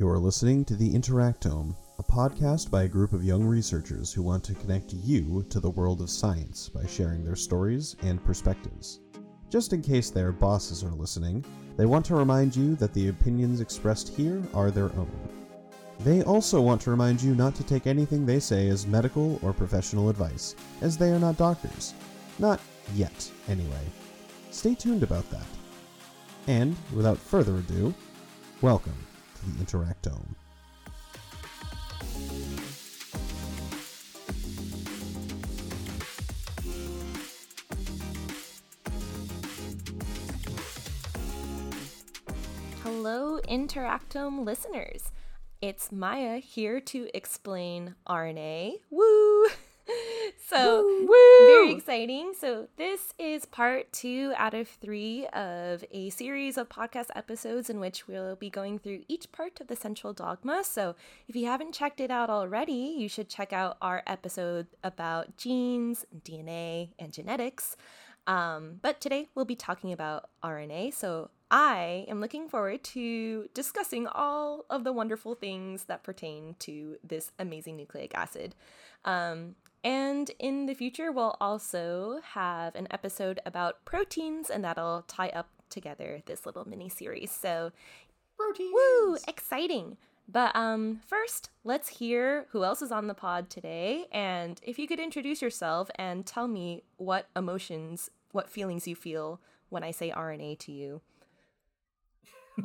You're listening to The Interactome, a podcast by a group of young researchers who want to connect you to the world of science by sharing their stories and perspectives. Just in case their bosses are listening, they want to remind you that the opinions expressed here are their own. They also want to remind you not to take anything they say as medical or professional advice, as they are not doctors. Not yet, anyway. Stay tuned about that. And, without further ado, welcome the Interactome. Hello, Interactome listeners. It's Maia here to explain RNA. Woo! so, Woo! very exciting. So, this is part two out of three of a series of podcast episodes in which we'll be going through each part of the central dogma. So, if you haven't checked it out already, you should check out our episode about genes, DNA, and genetics. Um, but today we'll be talking about RNA. So I am looking forward to discussing all of the wonderful things that pertain to this amazing nucleic acid. Um, and in the future, we'll also have an episode about proteins, and that'll tie up together this little mini series. So, Proteins. woo, exciting! But um, first, let's hear who else is on the pod today. And if you could introduce yourself and tell me what emotions, what feelings you feel when I say RNA to you.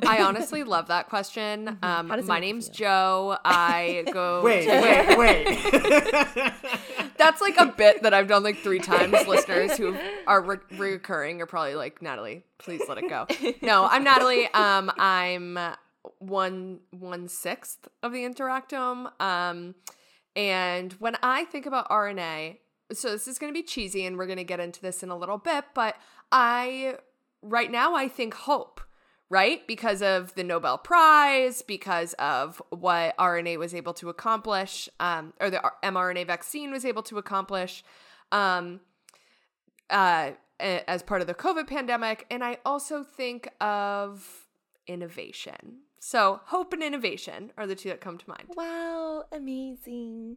I honestly love that question. Um, Mm-hmm. How my name's feel? Joe. I go. Wait, to- wait, wait. That's like a bit that I've done like three times. Listeners who are re- recurring are probably like, Natalie, please let it go. No, I'm Natalie. Um, I'm one one sixth of the interactome. Um, and when I think about RNA, so this is going to be cheesy, and we're going to get into this in a little bit. But I right now I think hope right? Because of the Nobel Prize, because of what RNA was able to accomplish, um, or the mRNA vaccine was able to accomplish um, uh, as part of the COVID pandemic. And I also think of innovation. So, hope and innovation are the two that come to mind. Wow, amazing.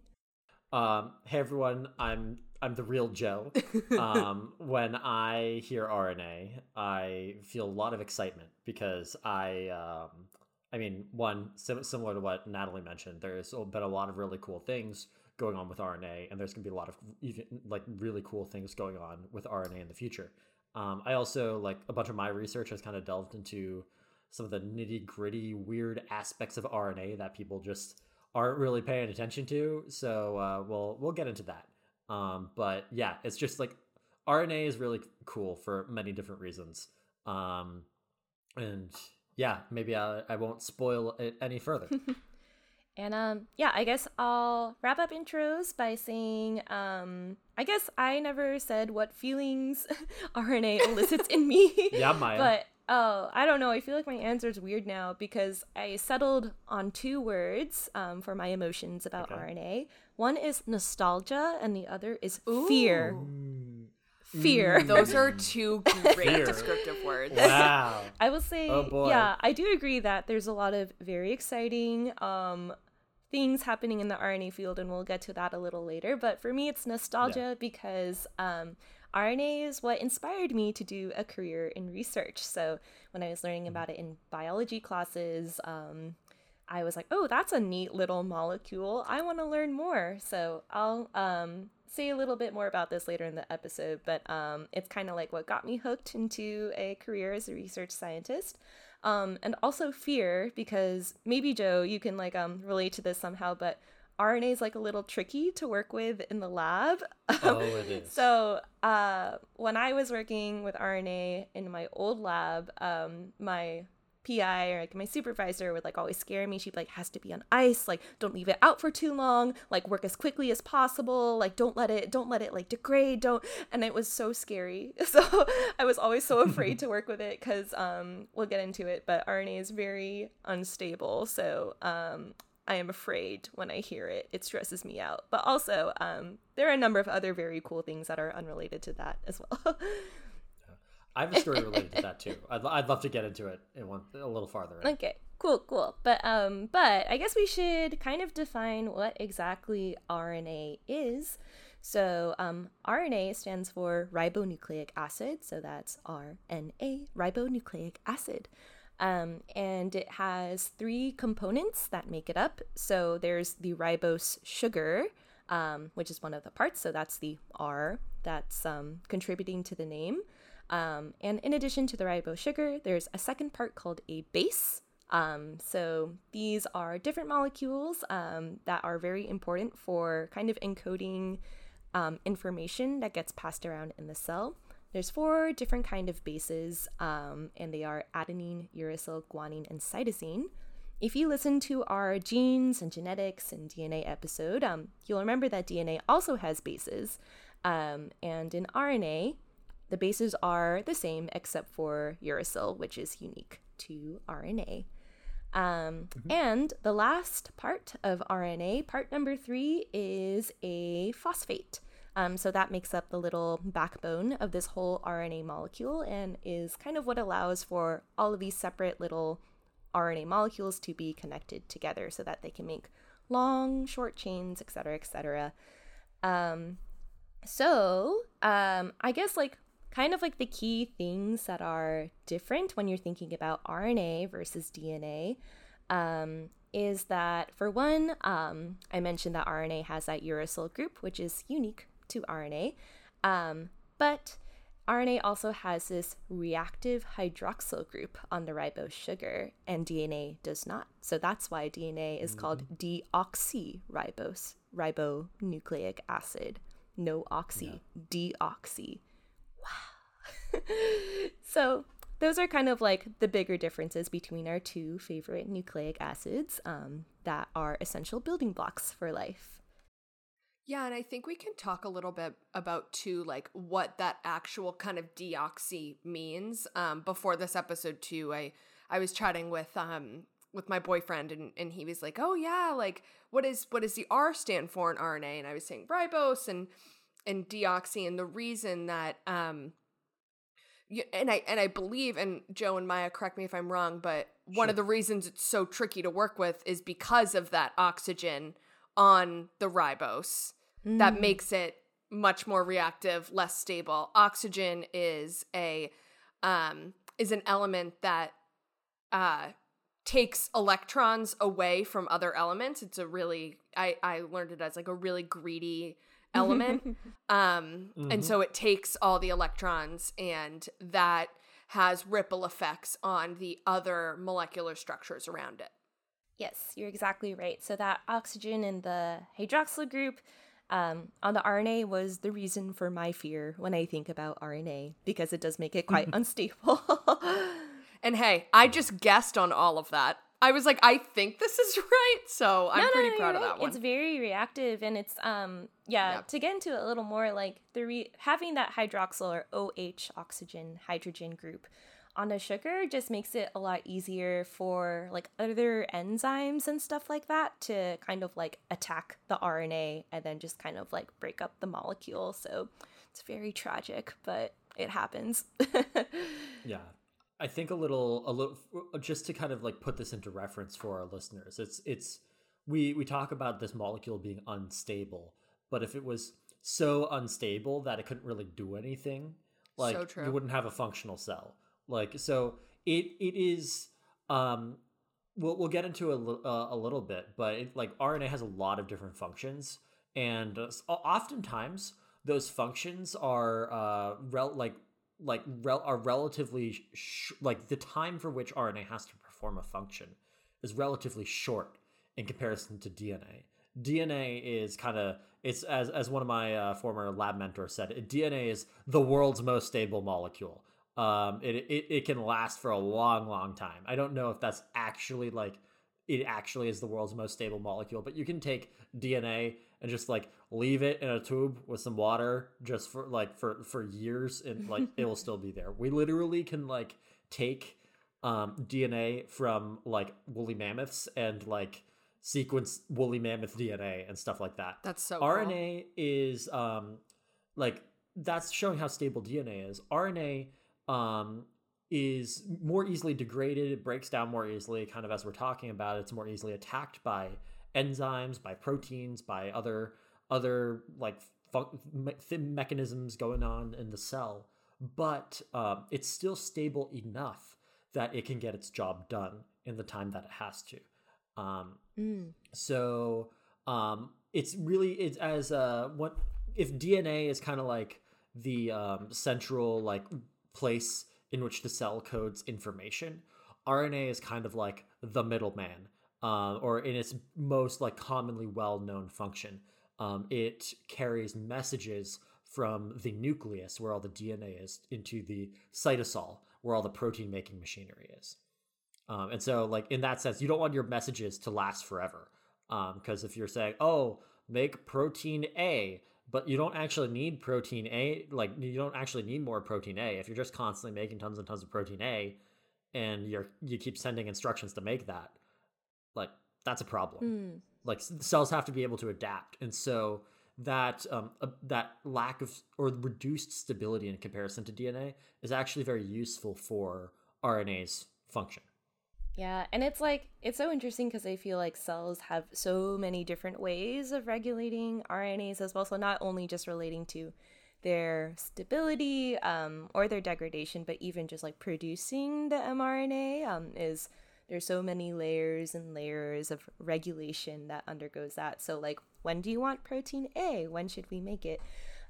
um, hey everyone, I'm I'm the real Joe. Um, when I hear RNA, I feel a lot of excitement because I, um, I mean, one sim- similar to what Natalie mentioned, there's been a lot of really cool things going on with RNA, and there's going to be a lot of even like really cool things going on with RNA in the future. Um, I also like a bunch of my research has kind of delved into some of the nitty gritty, weird aspects of RNA that people just aren't really paying attention to. So uh, we'll we'll get into that. Um, but yeah, it's just like RNA is really cool for many different reasons. Um, and yeah, maybe I, I won't spoil it any further. And um, yeah, I guess I'll wrap up intros by saying, um, I guess I never said what feelings RNA elicits in me. Yeah, Maia. But oh, I don't know. I feel like my answer is weird now because I settled on two words um, for my emotions about Okay. RNA. One is nostalgia, and the other is fear. Mm. Fear. Those are two great Fear. descriptive words. wow. I will say, Oh, boy. yeah, I do agree that there's a lot of very exciting um, things happening in the RNA field, and we'll get to that a little later. But for me, it's nostalgia because um, RNA is what inspired me to do a career in research. So when I was learning about it in biology classes, um, I was like, oh, that's a neat little molecule. I want to learn more. So I'll um, say a little bit more about this later in the episode, but um, it's kind of like what got me hooked into a career as a research scientist. Um, and also fear, because maybe Joe, you can like um, relate to this somehow, but RNA is like a little tricky to work with in the lab. Oh, it is. So uh, when I was working with RNA in my old lab, um, my PI or like my supervisor would like always scare me. She'd like, has to be on ice. Like, don't leave it out for too long. Like, work as quickly as possible. Like, don't let it, don't let it like degrade. Don't. And it was so scary. So I was always so afraid to work with it because um, we'll get into it. But RNA is very unstable. So um, I am afraid when I hear it. It stresses me out. But also, um, there are a number of other very cool things that are unrelated to that as well. I have a story related to that too. I'd, I'd love to get into it in one a little farther. in. okay. cool, cool. But um, but I guess we should kind of define what exactly RNA is. So um, RNA stands for ribonucleic acid, so that's RNA, ribonucleic acid. Um, and it has three components that make it up. So there's the ribose sugar, um, which is one of the parts. So that's the R that's um, contributing to the name. Um, and in addition to the ribose sugar, there's a second part called a base. Um, so these are different molecules um, that are very important for kind of encoding um, information that gets passed around in the cell. There's four different kind of bases, um, and they are adenine, uracil, guanine, and cytosine. If you listen to our genes and genetics and DNA episode, um, you'll remember that DNA also has bases. Um, and in RNA, the bases are the same except for uracil, which is unique to RNA. Um, mm-hmm. And the last part of RNA, part number three, is a phosphate. Um, so that makes up the little backbone of this whole RNA molecule and is kind of what allows for all of these separate little RNA molecules to be connected together so that they can make long, short chains, etc., etc. Um, so um, I guess like kind of like the key things that are different when you're thinking about RNA versus DNA um, is that for one, um, I mentioned that RNA has that uracil group, which is unique to RNA. Um, but RNA also has this reactive hydroxyl group on the ribose sugar, and DNA does not. So that's why DNA is mm-hmm. called deoxyribose ribonucleic acid. No oxy, yeah. deoxy. Wow. so those are kind of like the bigger differences between our two favorite nucleic acids um, that are essential building blocks for life. Yeah, and I think we can talk a little bit about too, like what that actual kind of deoxy means. Um, before this episode too, I I was chatting with um with my boyfriend and, and he was like, Oh yeah, like what is what does the R stand for in RNA? And I was saying ribose and and deoxy, and the reason that um and I and I believe, and Joe and Maia, correct me if I'm wrong, but one sure. of the reasons it's so tricky to work with is because of that oxygen on the ribose mm. that makes it much more reactive, less stable. Oxygen is a um, is an element that uh, takes electrons away from other elements. It's a really I I learned it as like a really greedy element. um, mm-hmm. and so it takes all the electrons and that has ripple effects on the other molecular structures around it. Yes, you're exactly right. So that oxygen in the hydroxyl group um, on the RNA was the reason for my fear when I think about RNA because it does make it quite unstable. and hey, I just guessed on all of that. I was like, I think this is right, so I'm no, pretty no, proud of right. that one. It's very reactive, and it's um yeah. Yep. To get into it a little more, like the re- having that hydroxyl or OH oxygen hydrogen group on a sugar just makes it a lot easier for like other enzymes and stuff like that to kind of like attack the RNA and then just kind of like break up the molecule. So it's very tragic, but it happens. yeah. I think a little a little just to kind of like put this into reference for our listeners. It's it's we we talk about this molecule being unstable, but if it was so unstable that it couldn't really do anything, like so you wouldn't have a functional cell like so, it it is. Um, we'll we'll get into a, uh, a little bit, but it, like RNA has a lot of different functions, and uh, oftentimes those functions are uh rel- like like rel- are relatively sh- like the time for which RNA has to perform a function is relatively short in comparison to DNA. DNA is kind of it's as as one of my uh, former lab mentors said, DNA is the world's most stable molecule um, it, it it can last for a long, long time. I don't know if that's actually like it actually is the world's most stable molecule, but you can take DNA and just like leave it in a tube with some water just for like for for years and like it will still be there. We literally can like take um, DNA from like woolly mammoths and like sequence woolly mammoth DNA and stuff like that. That's so RNA cool. is um like that's showing how stable DNA is. RNA um, is more easily degraded. It breaks down more easily, kind of as we're talking about. It's more easily attacked by enzymes, by proteins, by other other like fun- me- mechanisms going on in the cell. But um, it's still stable enough that it can get its job done in the time that it has to. Um, Mm. so um, it's really it's as uh, what if DNA is kind of like the um, central like place in which the cell codes information. RNA is kind of like the middleman, uh, or in its most like commonly well known function. Um, it carries messages from the nucleus, where all the DNA is, into the cytosol, where all the protein making machinery is. Um, and so, like in that sense, you don't want your messages to last forever, because if you're saying, "Oh, make protein A," but you don't actually need protein A, like you don't actually need more protein A. If you're just constantly making tons and tons of protein A, and you're you keep sending instructions to make that, like that's a problem. Mm. Like cells have to be able to adapt, and so that um, uh, that lack of or reduced stability in comparison to DNA is actually very useful for RNA's function. Yeah, and it's like it's so interesting because I feel like cells have so many different ways of regulating RNAs as well. So not only just relating to their stability um, or their degradation, but even just like producing the mRNA um, is there's so many layers and layers of regulation that undergoes that. So like when do you want protein A? When should we make it?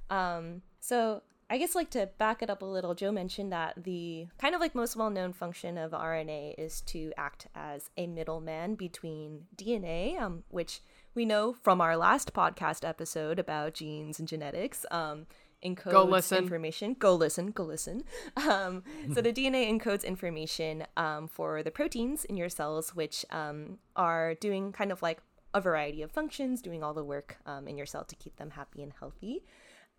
Um, so I guess like to back it up a little, Joe mentioned that the kind of like most well-known function of RNA is to act as a middleman between DNA, um, which we know from our last podcast episode about genes and genetics. Um, encodes listen. information. Go listen. Go listen. Um, so the DNA encodes information um, for the proteins in your cells, which um, are doing kind of like a variety of functions, doing all the work um, in your cell to keep them happy and healthy.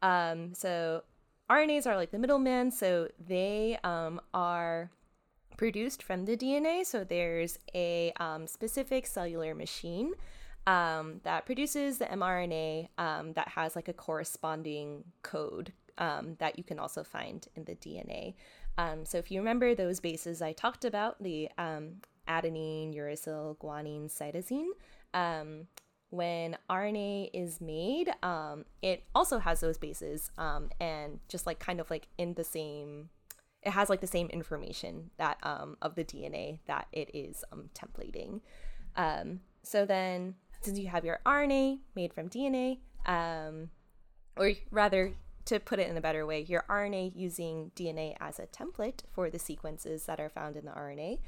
Um, so RNAs are like the middleman, so they um, are produced from the DNA. So there's a um, specific cellular machine um, that produces the mRNA um, that has like a corresponding code um, that you can also find in the DNA. Um, so if you remember those bases I talked about, the um, adenine, uracil, guanine, cytosine, um, when RNA is made, it also has those bases and just like kind of like in the same, it has like the same information that um, of the DNA that it is um, templating. Um, so then, since you have your RNA made from DNA, um, or rather, to put it in a better way, your RNA using DNA as a template for the sequences that are found in the RNA.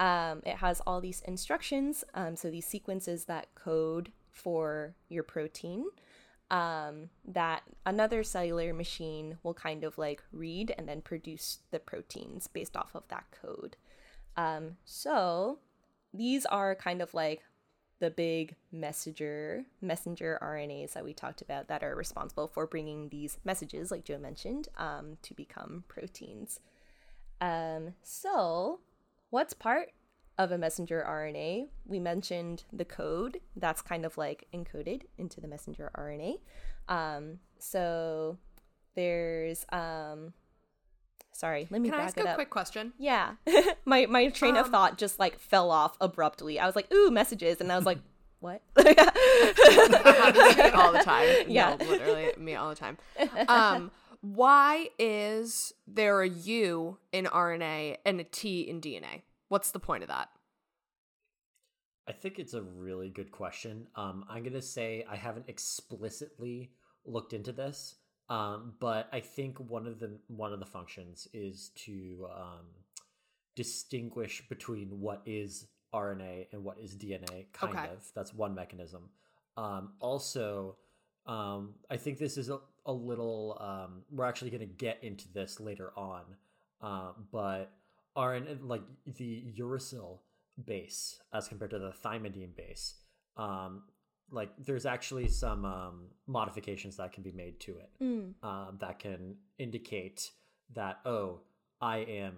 Um, it has all these instructions, um, so these sequences that code for your protein um, that another cellular machine will kind of like read and then produce the proteins based off of that code. Um, so these are kind of like the big messenger messenger RNAs that we talked about that are responsible for bringing these messages, like Joe mentioned, um, to become proteins. Um, so, what's part of a messenger RNA? We mentioned the code that's kind of like encoded into the messenger RNA. Um, so there's um, sorry, let me Can I back ask it a up. quick question? Yeah. my my train of Um, thought just like fell off abruptly. I was like, "Ooh, messages." And I was like, "What?" me all the time. Yeah. No, literally me all the time. Um, why is there a U in RNA and a T in DNA? What's the point of that? I think it's a really good question. Um, I'm gonna say I haven't explicitly looked into this, um, but I think one of the one of the functions is to um, distinguish between what is RNA and what is DNA. Kind Okay. of. That's one mechanism. Um, also, um, I think this is a, a little. Um, we're actually gonna get into this later on, uh, but RNA like the uracil base as compared to the thymidine base um like there's actually some um modifications that can be made to it Mm, um that can indicate that oh i am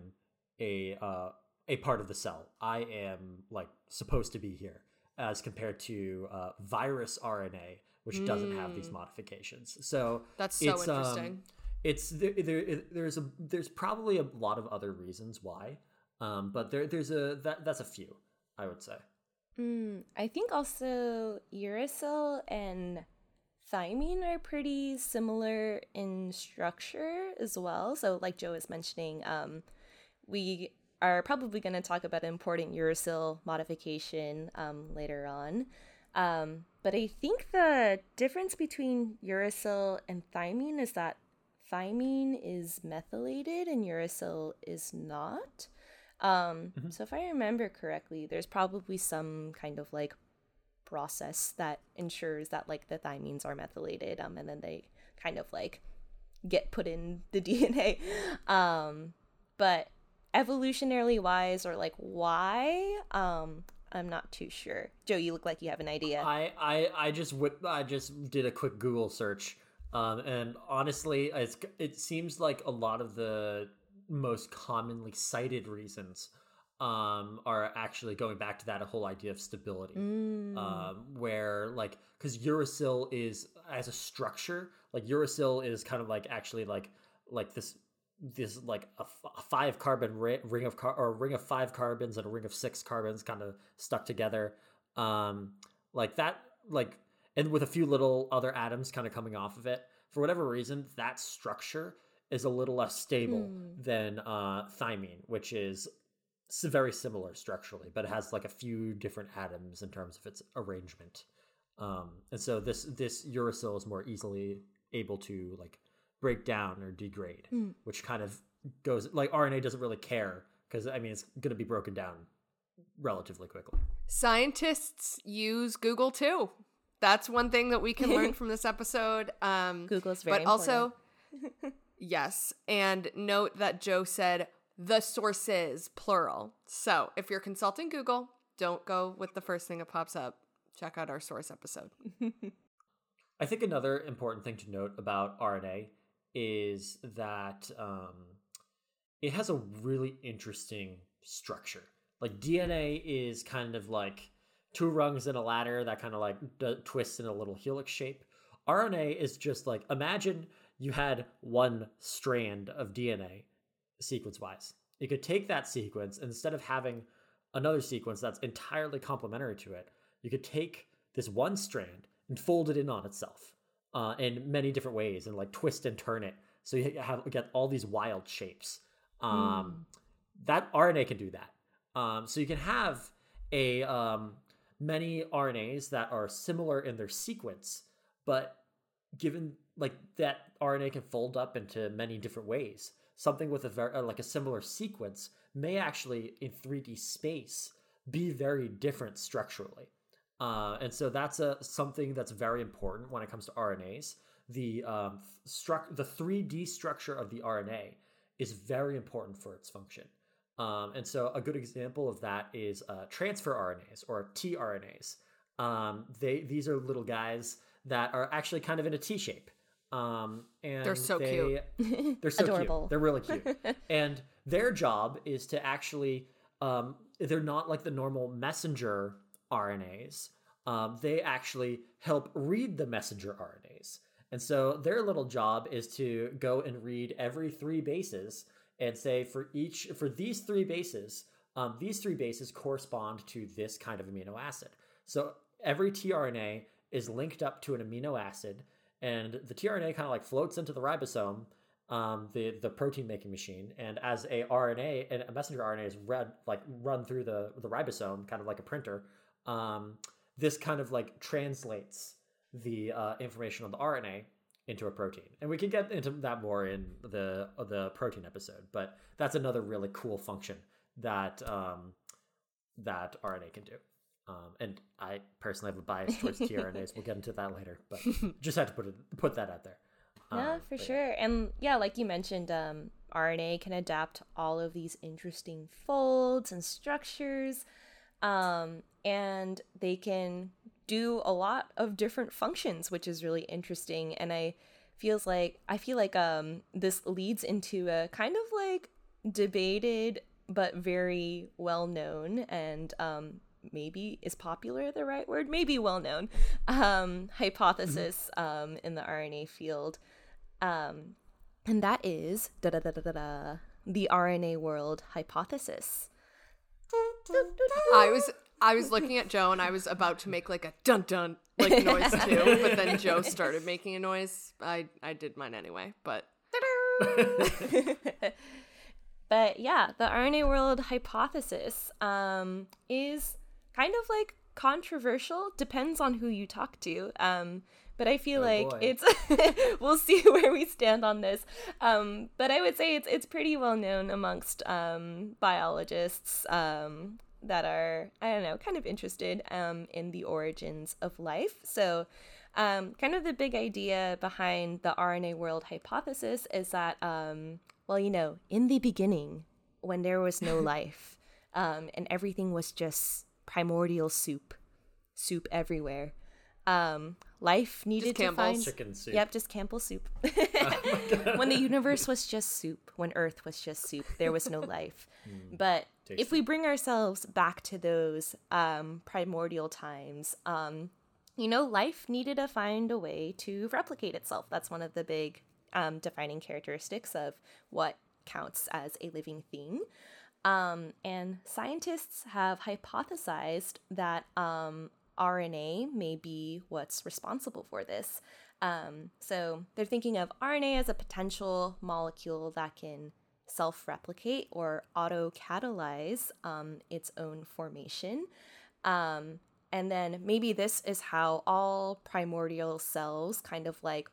a uh a part of the cell i am like supposed to be here as compared to uh virus rna which doesn't have these Mm. modifications so That's so It's, um, interesting. it's there, there there's a there's probably a lot of other reasons why um but there there's a that that's a few i would say mm, i think also uracil and thymine are pretty similar in structure as well so like joe was mentioning um we are probably going to talk about important uracil modification um, later on um, but I think the difference between uracil and thymine is that thymine is methylated and uracil is not. Um, mm-hmm. So if I remember correctly, there's probably some kind of like process that ensures that like the thymines are methylated, um, and then they kind of like get put in the DNA. Um, but evolutionarily wise, or like why, um, I'm not too sure. Joe, you look like you have an idea. I I, I just whip, I just did a quick Google search um, and honestly, it's, it seems like a lot of the most commonly cited reasons um, are actually going back to that whole idea of stability, mm. um, where like because uracil is as a structure, like uracil is kind of like actually like like this this like a, f- a five carbon ri- ring of car or a ring of five carbons and a ring of six carbons kind of stuck together, um, like that like and with a few little other atoms kind of coming off of it. For whatever reason, that structure is a little less stable hmm. than uh, thymine, which is very similar structurally, but it has like a few different atoms in terms of its arrangement. Um, and so this this uracil is more easily able to like break down or degrade, mm. which kind of goes like RNA doesn't really care because I mean it's going to be broken down relatively quickly. Scientists use Google too that's one thing that we can learn from this episode. Um, Google's very but also, yes, and note that Joe said the sources plural. So if you're consulting Google, don't go with the first thing that pops up. Check out our source episode. I think another important thing to note about RNA is that um, it has a really interesting structure. Like DNA is kind of like two rungs in a ladder that kind of like d- twists in a little helix shape. RNA is just like imagine you had one strand of DNA sequence wise. You could take that sequence instead of having another sequence that's entirely complementary to it. You could take this one strand and fold it in on itself uh, in many different ways and like twist and turn it so you have get all these wild shapes. Um, mm. That RNA can do that. Um, so you can have a um, many RNAs that are similar in their sequence, but given like that RNA can fold up into many different ways, something with a very uh, like a similar sequence may actually in 3D space be very different structurally. Uh, and so that's a something that's very important when it comes to RNAs. The um, struct the 3D structure of the RNA is very important for its function. Um, and so a good example of that is uh, transfer RNAs or tRNAs. Um, they these are little guys that are actually kind of in a T shape. Um, and they're so they, cute. They're so Adorable. cute. They're really cute. and their job is to actually um, they're not like the normal messenger RNAs. Um, they actually help read the messenger RNAs. And so their little job is to go and read every three bases and say for each for these three bases, um, these three bases correspond to this kind of amino acid. So every tRNA is linked up to an amino acid, and the tRNA kind of like floats into the ribosome, um, the the protein making machine, and as a RNA and a messenger RNA is read like run through the the ribosome, kind of like a printer. Um, this kind of like translates the uh, information on the RNA into a protein. And we can get into that more in the the protein episode, but that's another really cool function that um, that RNA can do. Um, and I personally have a bias towards tRNAs. We'll get into that later, but just had to put it put that out there. Yeah, um, for sure. Yeah. And yeah, like you mentioned, um, RNA can adapt all of these interesting folds and structures, um, and they can do a lot of different functions, which is really interesting. And I feels like I feel like um this leads into a kind of like debated but very well known and um maybe is popular the right word maybe well known um hypothesis mm-hmm. um in the RNA field um and that is da da da da da the RNA world hypothesis. I was I was looking at Joe and I was about to make like a dun dun like noise too, but then Joe started making a noise. I I did mine anyway, but but yeah, the RNA world hypothesis um, is kind of like controversial. Depends on who you talk to. Um, but I feel Oh, like boy. it's we'll see where we stand on this. Um, but I would say it's it's pretty well known amongst um, biologists um, that are I don't know kind of interested um, in the origins of life. So. Um, kind of the big idea behind the RNA world hypothesis is that, um, well, you know, in the beginning, when there was no life um, and everything was just primordial soup, soup everywhere, um, life needed to Campbell's find Chicken soup. Yep, just Campbell soup. when the universe was just soup, when Earth was just soup, there was no life. But if we bring ourselves back to those um, primordial times, um, you know, life needed to find a way to replicate itself. That's one of the big um, defining characteristics of what counts as a living thing. Um, and scientists have hypothesized that um, RNA may be what's responsible for this. Um, so they're thinking of RNA as a potential molecule that can self replicate or auto catalyze um, its own formation. Um, and then maybe this is how all primordial cells kind of like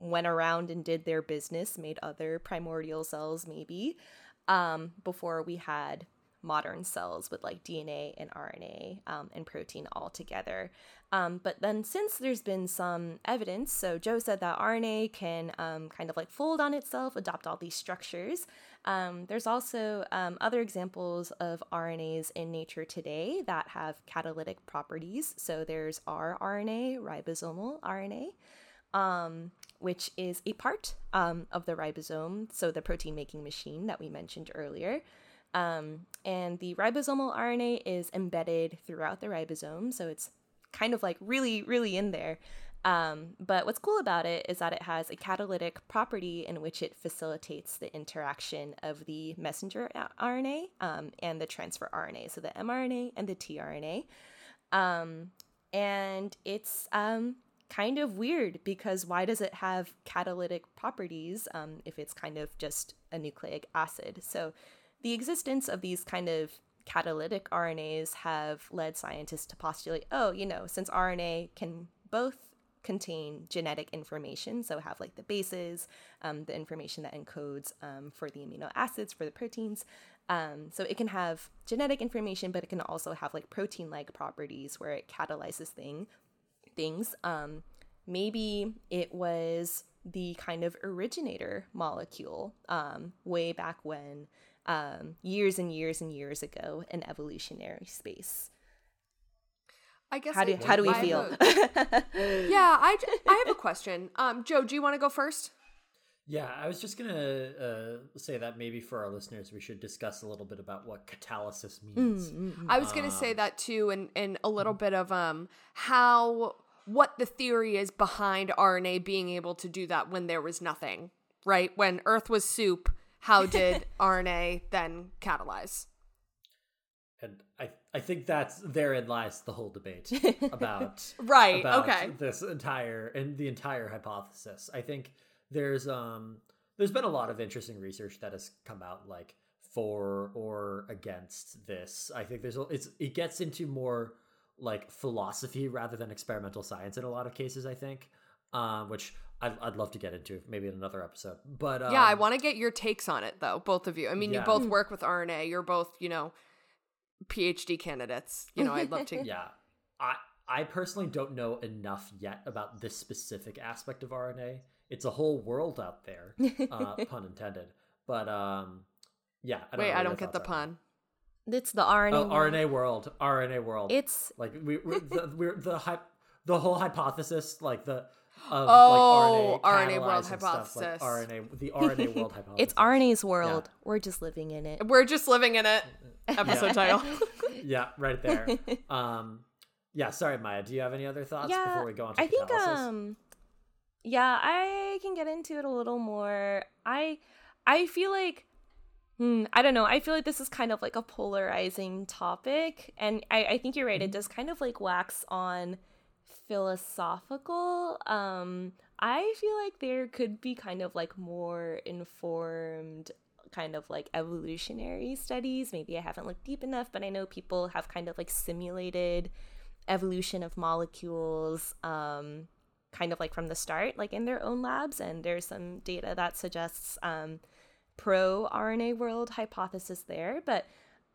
went around and did their business, made other primordial cells maybe, um, before we had modern cells with like DNA and RNA um, and protein all together. Um, but then, since there's been some evidence, so Joe said that RNA can um, kind of like fold on itself, adopt all these structures. Um, there's also um, other examples of RNAs in nature today that have catalytic properties. So there's rRNA, ribosomal RNA um, which is a part um, of the ribosome, so the protein making machine that we mentioned earlier. Um, and the ribosomal RNA is embedded throughout the ribosome, so it's kind of like really, really in there. Um, but what's cool about it is that it has a catalytic property in which it facilitates the interaction of the messenger RNA um, and the transfer RNA, so the mRNA and the tRNA. Um, and it's um, kind of weird because why does it have catalytic properties um, if it's kind of just a nucleic acid? So, the existence of these kind of catalytic RNAs have led scientists to postulate oh, you know, since RNA can both contain genetic information, so have like the bases, um, the information that encodes um, for the amino acids, for the proteins. Um, so it can have genetic information, but it can also have like protein like properties where it catalyzes thing, things. Um, maybe it was the kind of originator molecule um, way back when, um, years and years and years ago in evolutionary space. I guess How do I- how do we feel? a- yeah, I have a question. Um, Joe, do you want to go first? Yeah, I was just gonna uh, say that maybe for our listeners, we should discuss a little bit about what catalysis means. I was going to say that too, and and a little bit of um how what the theory is behind RNA being able to do that when there was nothing, right? When Earth was soup, how did RNA then catalyze? And I, I think that's therein lies the whole debate about Right, about okay. this entire and the entire hypothesis. I think there's um there's been a lot of interesting research that has come out like for or against this. I think there's a, it's it gets into more like philosophy rather than experimental science in a lot of cases. I think, um, which I'd, I'd love to get into maybe in another episode. But um, yeah, I want to get your takes on it though, both of you. I mean, you both work with RNA. You're both, you know, PhD candidates. You know, I'd love to. yeah i i personally don't know enough yet about this specific aspect of rna it's a whole world out there uh, pun intended but um yeah I Wait, know I don't get the thoughts are. pun. It's the RNA. oh, world. rna world rna world It's like we we're the, we're the hy- the whole hypothesis like the of Oh, like RNA RNA world catalyzed and stuff, like hypothesis. RNA the RNA world hypothesis. it's RNA's world. We're just living in it. We're just living in it. Episode title. yeah, right there. Um, yeah. Sorry, Maia. Do you have any other thoughts yeah, before we go on? To I think um Yeah, I can get into it a little more. I I feel like hmm, I don't know. I feel like this is kind of like a polarizing topic. And I, I think you're right. It does kind of like wax on philosophical. Um, I feel like there could be kind of like more informed kind of like evolutionary studies. Maybe I haven't looked deep enough, but I know people have kind of like simulated evolution of molecules um, kind of like from the start, like in their own labs. And there's some data that suggests um, pro RNA world hypothesis there. But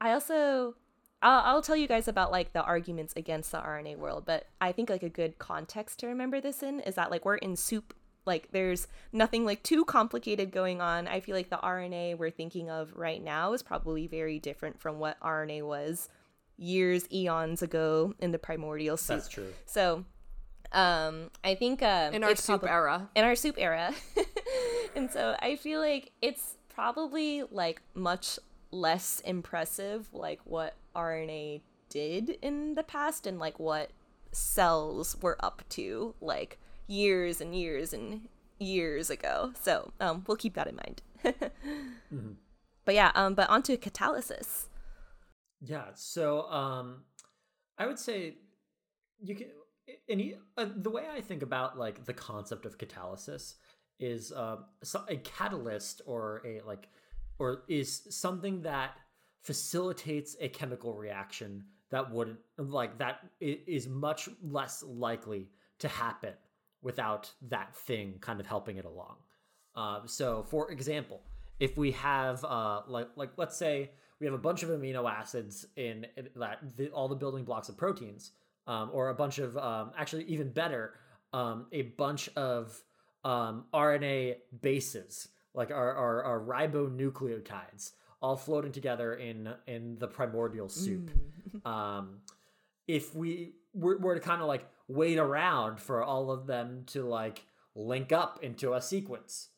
I also I'll, I'll tell you guys about like the arguments against the RNA world, but I think like a good context to remember this in is that like we're in soup like there's nothing like too complicated going on. I feel like the RNA we're thinking of right now is probably very different from what RNA was years, eons ago in the primordial soup. That's true. So um I think uh In our soup probab- era. in our soup era. and so I feel like it's probably like much less impressive like what RNA did in the past and like what cells were up to like years and years and years ago. So um we'll keep that in mind. But yeah, um but onto catalysis. Yeah. So um, I would say you can. Any uh, the way I think about like the concept of catalysis is so a catalyst or a like or is something that facilitates a chemical reaction that wouldn't like that is much less likely to happen without that thing kind of helping it along. Um, so, for example, if we have uh, like like let's say we have a bunch of amino acids in, in that the, all the building blocks of proteins, um, or a bunch of um, actually even better, um, a bunch of um, RNA bases like our, our, our ribonucleotides all floating together in in the primordial soup. Um, if we were, were to kind of like wait around for all of them to like link up into a sequence,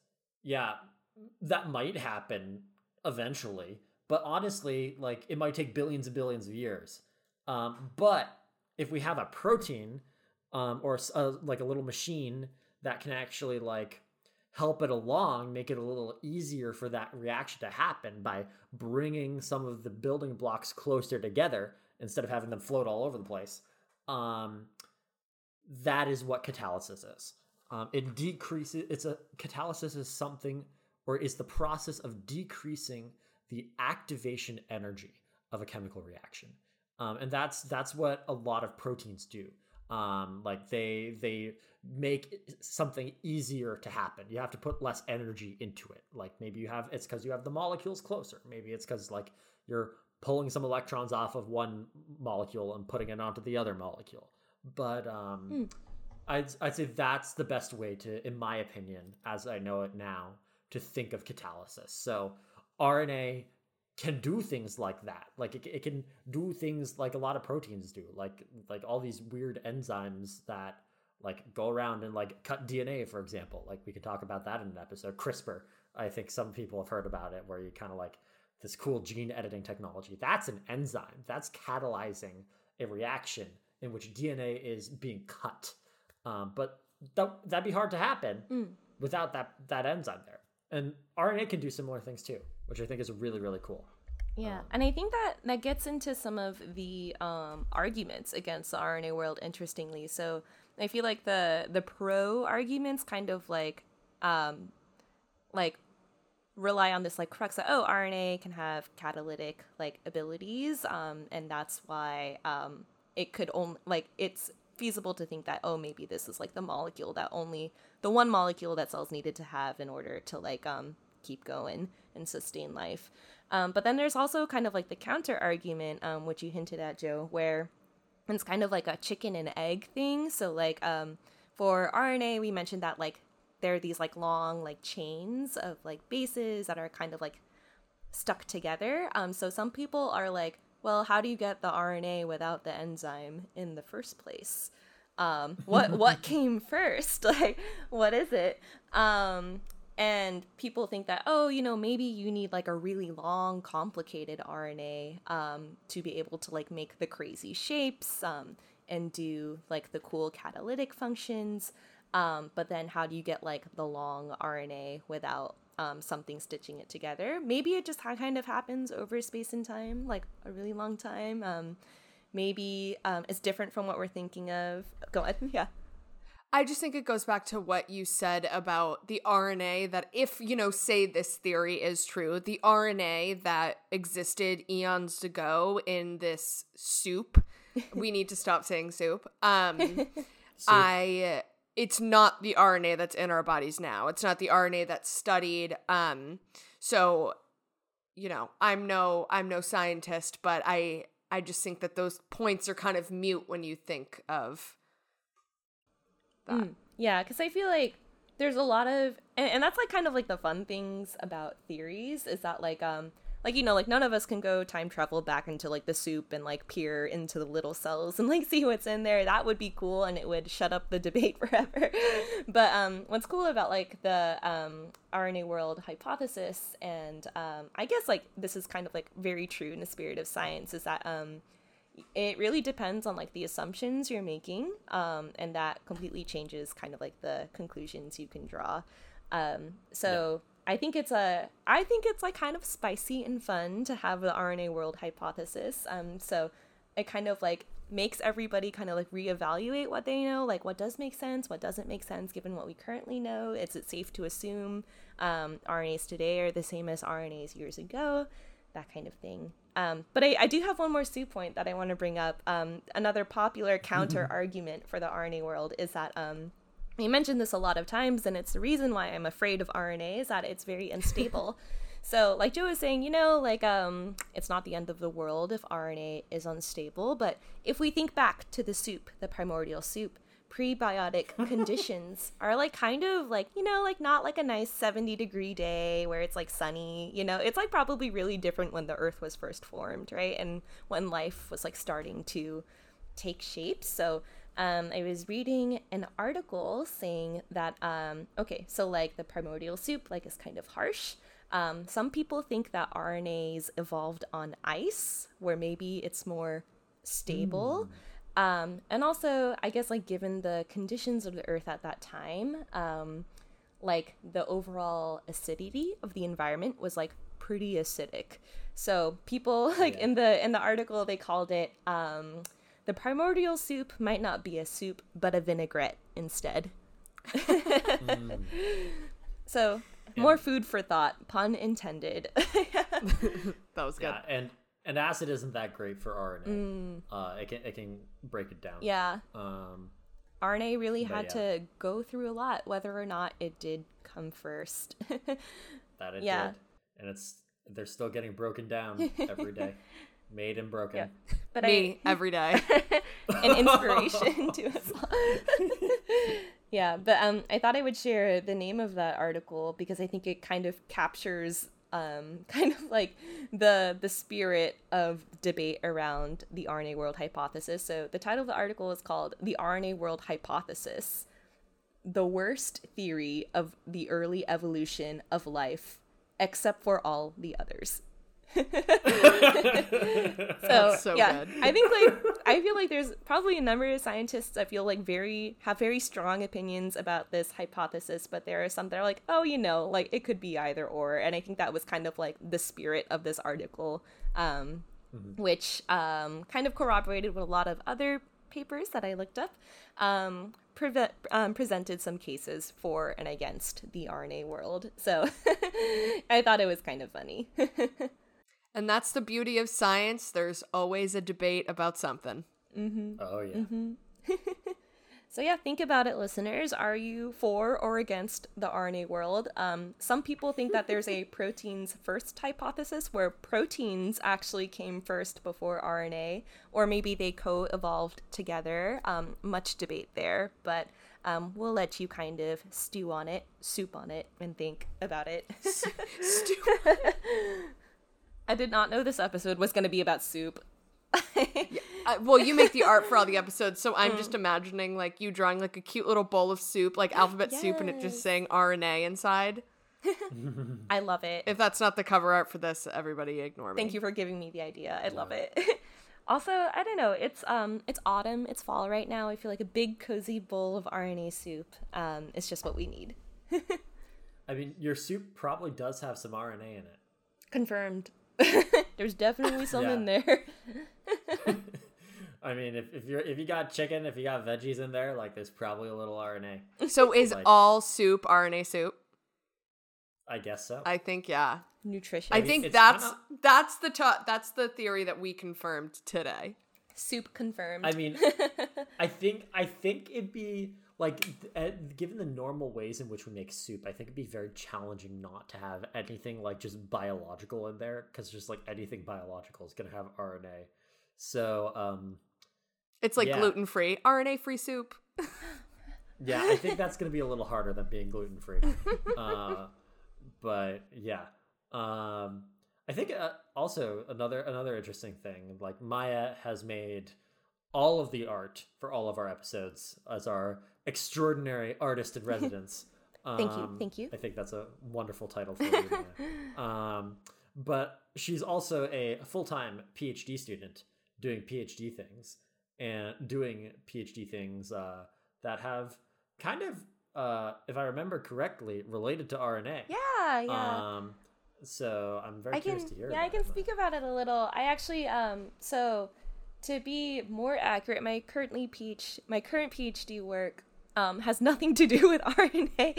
yeah, that might happen eventually. But honestly, like it might take billions and billions of years. Um, but if we have a protein um, or a, like a little machine that can actually like help it along, make it a little easier for that reaction to happen by bringing some of the building blocks closer together instead of having them float all over the place. Um, that is what catalysis is. Um, it decreases. It's a catalysis is something, or is the process of decreasing the activation energy of a chemical reaction, um, and that's that's what a lot of proteins do. Um, like they they make something easier to happen. You have to put less energy into it. Like maybe you have it's because you have the molecules closer. Maybe it's because like you're pulling some electrons off of one molecule and putting it onto the other molecule. But um, I'd I'd say that's the best way to, in my opinion, as I know it now, to think of catalysis. So RNA can do things like that. Like it, it can do things like a lot of proteins do. Like like all these weird enzymes that like go around and like cut DNA, for example. Like we could talk about that in an episode. CRISPR. I think some people have heard about it, where you kind of like this cool gene editing technology. That's an enzyme. That's catalyzing a reaction in which DNA is being cut. Um, but that that'd be hard to happen without that that enzyme there. And RNA can do similar things too, which I think is really really cool. Yeah, and I think that that gets into some of the um, arguments against the RNA world. Interestingly, so I feel like the the pro arguments kind of like um, like rely on this like crux that oh RNA can have catalytic like abilities, um, and that's why um, it could only like it's feasible to think that oh maybe this is like the molecule that only the one molecule that cells needed to have in order to like um keep going and sustain life. Um, but then there's also kind of like the counter argument um, which you hinted at joe where it's kind of like a chicken and egg thing so like um for rna we mentioned that like there are these like long like chains of like bases that are kind of like stuck together. Um, so some people are like, well, how do you get the RNA without the enzyme in the first place? Um, what what came first? Like, what is it? Um, and people think that oh, you know, maybe you need like a really long, complicated RNA um, to be able to like make the crazy shapes um, and do like the cool catalytic functions. Um, but then how do you get like the long RNA without um, something stitching it together? Maybe it just kind of happens over space and time, like a really long time. Um, maybe um, it's different from what we're thinking of. Go ahead. Yeah. I just think it goes back to what you said about the RNA that if, you know, say this theory is true, the RNA that existed eons ago in this soup, we need to stop saying soup. Um I it's not the RNA that's in our bodies now. It's not the RNA that's studied. Um so you know, I'm no I'm no scientist, but I I just think that those points are kind of mute when you think of that. Mm, yeah, because I feel like there's a lot of, and, and that's like kind of like the fun things about theories is that like um like you know like none of us can go time travel back into like the soup and like peer into the little cells and like see what's in there. That would be cool and it would shut up the debate forever. But um what's cool about like the um rna world hypothesis and um i guess like this is kind of like very true in the spirit of science is that um it really depends on like the assumptions you're making um, and that completely changes kind of like the conclusions you can draw. Um, so i think it's a i think it's like kind of spicy and fun to have the rna world hypothesis. Um, so it kind of like makes everybody kind of like reevaluate what they know like what does make sense what doesn't make sense given what we currently know. Is it safe to assume um, rnas today are the same as rnas years ago that kind of thing. Um, but I, I, do have one more Sue point that I want to bring up. Um, another popular counter argument for the RNA world is that um, you mentioned this a lot of times, and it's the reason why I'm afraid of RNA is that it's very unstable. so, like Joe was saying, you know, like um, it's not the end of the world if RNA is unstable. But if we think back to the soup, the primordial soup, prebiotic conditions are like kind of like you know like not like a nice 70 degree day where it's like sunny you know? It's like probably really different when the earth was first formed right? And when life was like starting to take shape. So um, i was reading an article saying that um, okay so like the primordial soup like is kind of harsh. Um, some people think that rnas evolved on ice where maybe it's more stable. Mm um, and also, I guess, like, given the conditions of the Earth at that time, um, like, the overall acidity of the environment was, like, pretty acidic. So people, like, yeah. in the in the article, they called it, um, the primordial soup might not be a soup, but a vinaigrette instead. mm. So, more food for thought, pun intended. that was good. Yeah, and and acid isn't that great for RNA. Mm. Uh, it can it can break it down. Yeah. Um, RNA really had yeah. to go through a lot, whether or not it did come first. that it yeah. did, and it's they're still getting broken down every day, made and broken. Yeah. But me I, every day, an inspiration to us all. yeah, but um, I thought I would share the name of that article because I think it kind of captures um, kind of like the the spirit of debate around the RNA world hypothesis. So the title of the article is called "The RNA World Hypothesis: The Worst Theory of the Early Evolution of Life, except for all the others." so, so, yeah. I think like I feel like there's probably a number of scientists I feel like very have very strong opinions about this hypothesis, but there are some that are like, oh, you know, like it could be either or, and I think that was kind of like the spirit of this article, um, mm-hmm. which um, kind of corroborated with a lot of other papers that I looked up. Um, um, presented some cases for and against the RNA world. So I thought it was kind of funny. And that's the beauty of science. There's always a debate about something. Mm-hmm. Oh, yeah. Mm-hmm. so, yeah, think about it, listeners. Are you for or against the RNA world? Um, some people think that there's a proteins first hypothesis where proteins actually came first before RNA, or maybe they co evolved together. Um, much debate there, but. Um, we'll let you kind of stew on it, soup on it, and think about it. stew. I did not know this episode was going to be about soup. yeah. uh, well, you make the art for all the episodes, so I'm mm. just imagining like you drawing like a cute little bowl of soup, like alphabet yes. soup, and it just saying RNA inside. I love it. If that's not the cover art for this, everybody ignore me. Thank you for giving me the idea. I love it. Also, I don't know. It's um, it's autumn. It's fall right now. I feel like a big cozy bowl of RNA soup. Um, is just what we need. I mean, your soup probably does have some RNA in it. Confirmed. There's definitely some Yeah. in there. I mean, if, if you're if you got chicken, if you got veggies in there, like there's probably a little RNA. So is Like- all soup RNA soup? I guess so. I think yeah. Nutrition. I mean, think it's that's kinda- that's the to- that's the theory that we confirmed today. soup confirmed. I mean, I think I think it'd be like uh, given the normal ways in which we make soup, I think it'd be very challenging not to have anything like just biological in there because just like anything biological is gonna have RNA. So um, It's like Yeah. gluten free, RNA free soup. yeah, I think that's gonna be a little harder than being gluten free. uh, but yeah, um, I think uh, also another another interesting thing like Maia has made all of the art for all of our episodes as our extraordinary artist in residence. Thank you, Um, thank you. I think that's a wonderful title for you. Um, but she's also a full time PhD student doing PhD things and doing PhD things uh, that have kind of, uh, if I remember correctly, related to RNA. yeah, yeah. Um, so I'm very I can curious to hear. yeah, I can that. speak about it a little. I actually um so to be more accurate, my currently PhD my current PhD work um has nothing to do with RNA.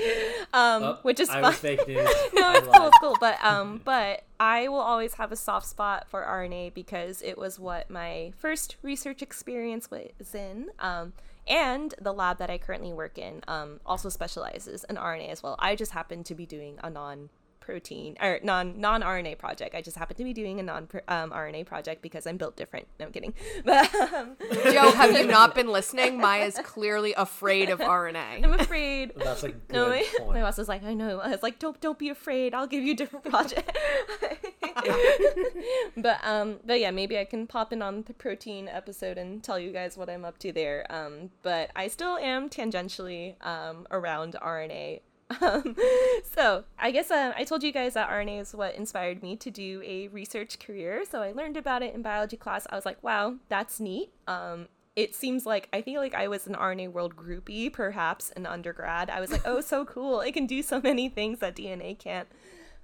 Um Oh, which is I fun. was fake news. no, it's cool, it's cool. But um, but I will always have a soft spot for RNA because it was what my first research experience was in. Um, and the lab that I currently work in um also specializes in RNA as well. I just happen to be doing a non protein or non non RNA project. I just happen to be doing a non um, RNA project because I'm built different. No, I'm kidding. But um, Joe, have you not been listening? Maia's clearly afraid of RNA. I'm afraid. That's a good No, my, point. my boss was like, I know. I was like, don't don't be afraid. I'll give you a different project. but um, but yeah, maybe I can pop in on the protein episode and tell you guys what I'm up to there. Um, but I still am tangentially um around RNA. Um, so I guess uh, I told you guys that RNA is what inspired me to do a research career. So I learned about it in biology class. I was like, wow, that's neat. Um, it seems like I feel like I was an RNA world groupie, perhaps in undergrad. I was like, oh, so cool! It can do so many things that DNA can't.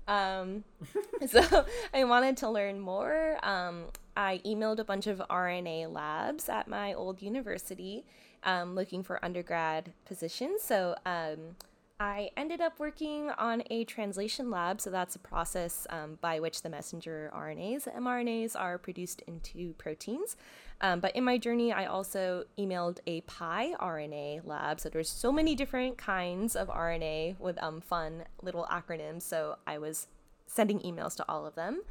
Um, so I wanted to learn more. Um, I emailed a bunch of RNA labs at my old university, um, looking for undergrad positions. So um, I ended up working on a translation lab. So that's a process um, by which the messenger RNAs, mRNAs, are produced into proteins. Um, but in my journey, I also emailed a pi RNA lab. So there's so many different kinds of RNA with um, fun little acronyms. So I was sending emails to all of them.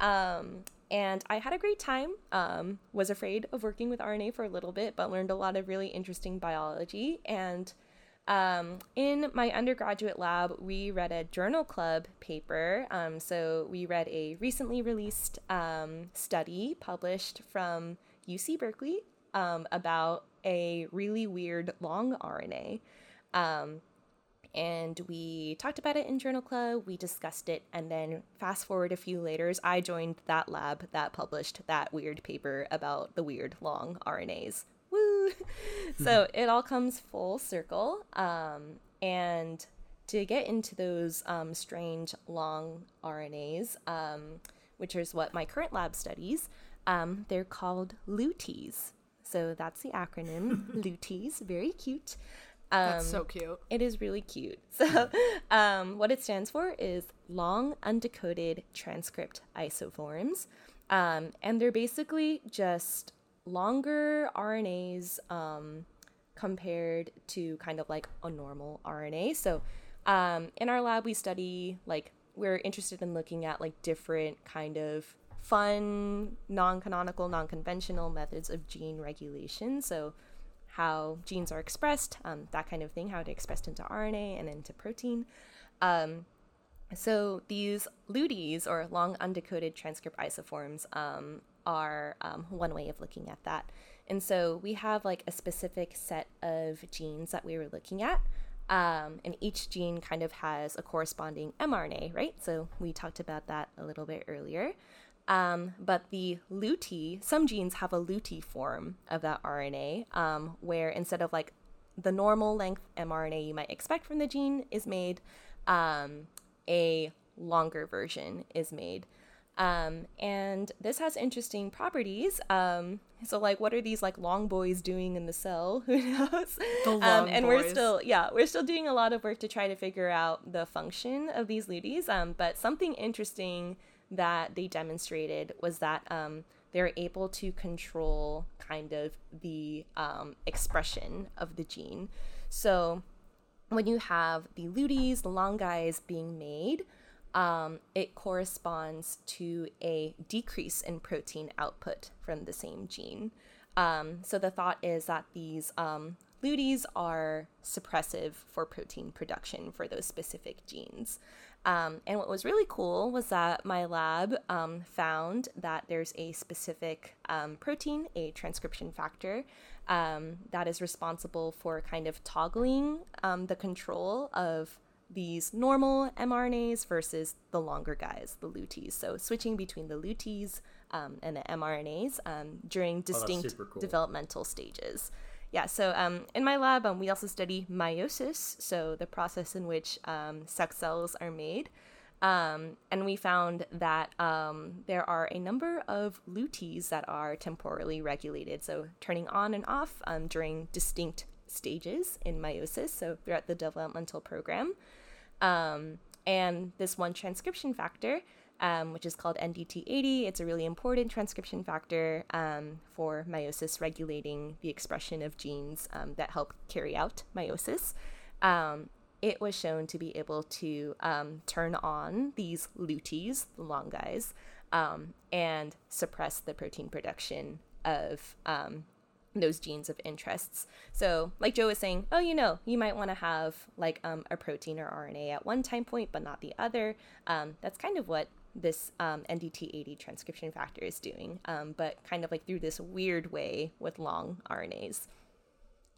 Um, and I had a great time. Um, was afraid of working with RNA for a little bit, but learned a lot of really interesting biology. And um, in my undergraduate lab, we read a journal club paper. Um, so we read a recently released um, study published from UC Berkeley um, about a really weird long RNA. Um, and we talked about it in Journal Club. We discussed it, and then fast forward a few later, I joined that lab that published that weird paper about the weird long RNAs. So it all comes full circle. Um, and to get into those um, strange long RNAs, um, which is what my current lab studies, um, they're called LUTIs. So that's the acronym, LUTIs. Very cute. Um, That's so cute. it is really cute. So, um, what it stands for is long undecoded transcript isoforms. Um, and they're basically just longer RNAs um, compared to kind of like a normal RNA. So, um, in our lab, we study like we're interested in looking at like different kind of fun, non-canonical, non-conventional methods of gene regulation. So, how genes are expressed, um, that kind of thing, how they're expressed into RNA and into protein. Um, so these LUTIs, or long undecoded transcript isoforms, um, are um, one way of looking at that. And so we have like a specific set of genes that we were looking at. Um, and each gene kind of has a corresponding mRNA, right? So we talked about that a little bit earlier. Um, but the LUTI, some genes have a LUTI form of that RNA, um, where instead of like the normal length mRNA you might expect from the gene is made, um, a longer version is made. Um, and this has interesting properties. Um, so like, what are these like long boys doing in the cell? Who knows? The um, long and we're still, yeah, we're still doing a lot of work to try to figure out the function of these LUTIs. Um, but something interesting that they demonstrated was that um, they're able to control kind of the um, expression of the gene. So when you have the LUTIs, the long guys being made, um, it corresponds to a decrease in protein output from the same gene. Um, so the thought is that these um, LUTIs are suppressive for protein production for those specific genes. Um, and what was really cool was that my lab um, found that there's a specific um, protein, a transcription factor, um, that is responsible for kind of toggling um, the control of these normal mRNAs versus the longer guys, the LUTIs. So switching between the LUTIs um, and the mRNAs um, during distinct super cool. developmental stages. Yeah, so um, in my lab, um, we also study meiosis, so the process in which um, sex cells are made. Um, and we found that um, there are a number of LUTIs that are temporally regulated, so turning on and off um, during distinct stages in meiosis, so throughout the developmental program. Um, and this one transcription factor, um, which is called NDT80, it's a really important transcription factor um, for meiosis, regulating the expression of genes um, that help carry out meiosis. Um, it was shown to be able to um, turn on these LUTIs, the long guys, and suppress the protein production of those genes of interests. So, like Joe was saying, oh, you know, you might want to have like um, a protein or RNA at one time point, but not the other. Um, that's kind of what this um, NDT80 transcription factor is doing, um, but kind of like through this weird way with long RNAs.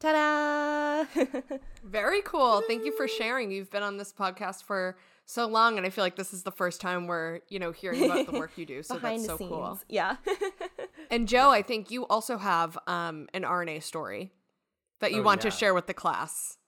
Ta da! Very cool. Thank you for sharing. You've been on this podcast for so long, and I feel like this is the first time we're, you know, hearing about the work you do. So Behind that's the so scenes. cool. Yeah. And Joe, I think you also have um, an RNA story that you Oh, want to share with the class.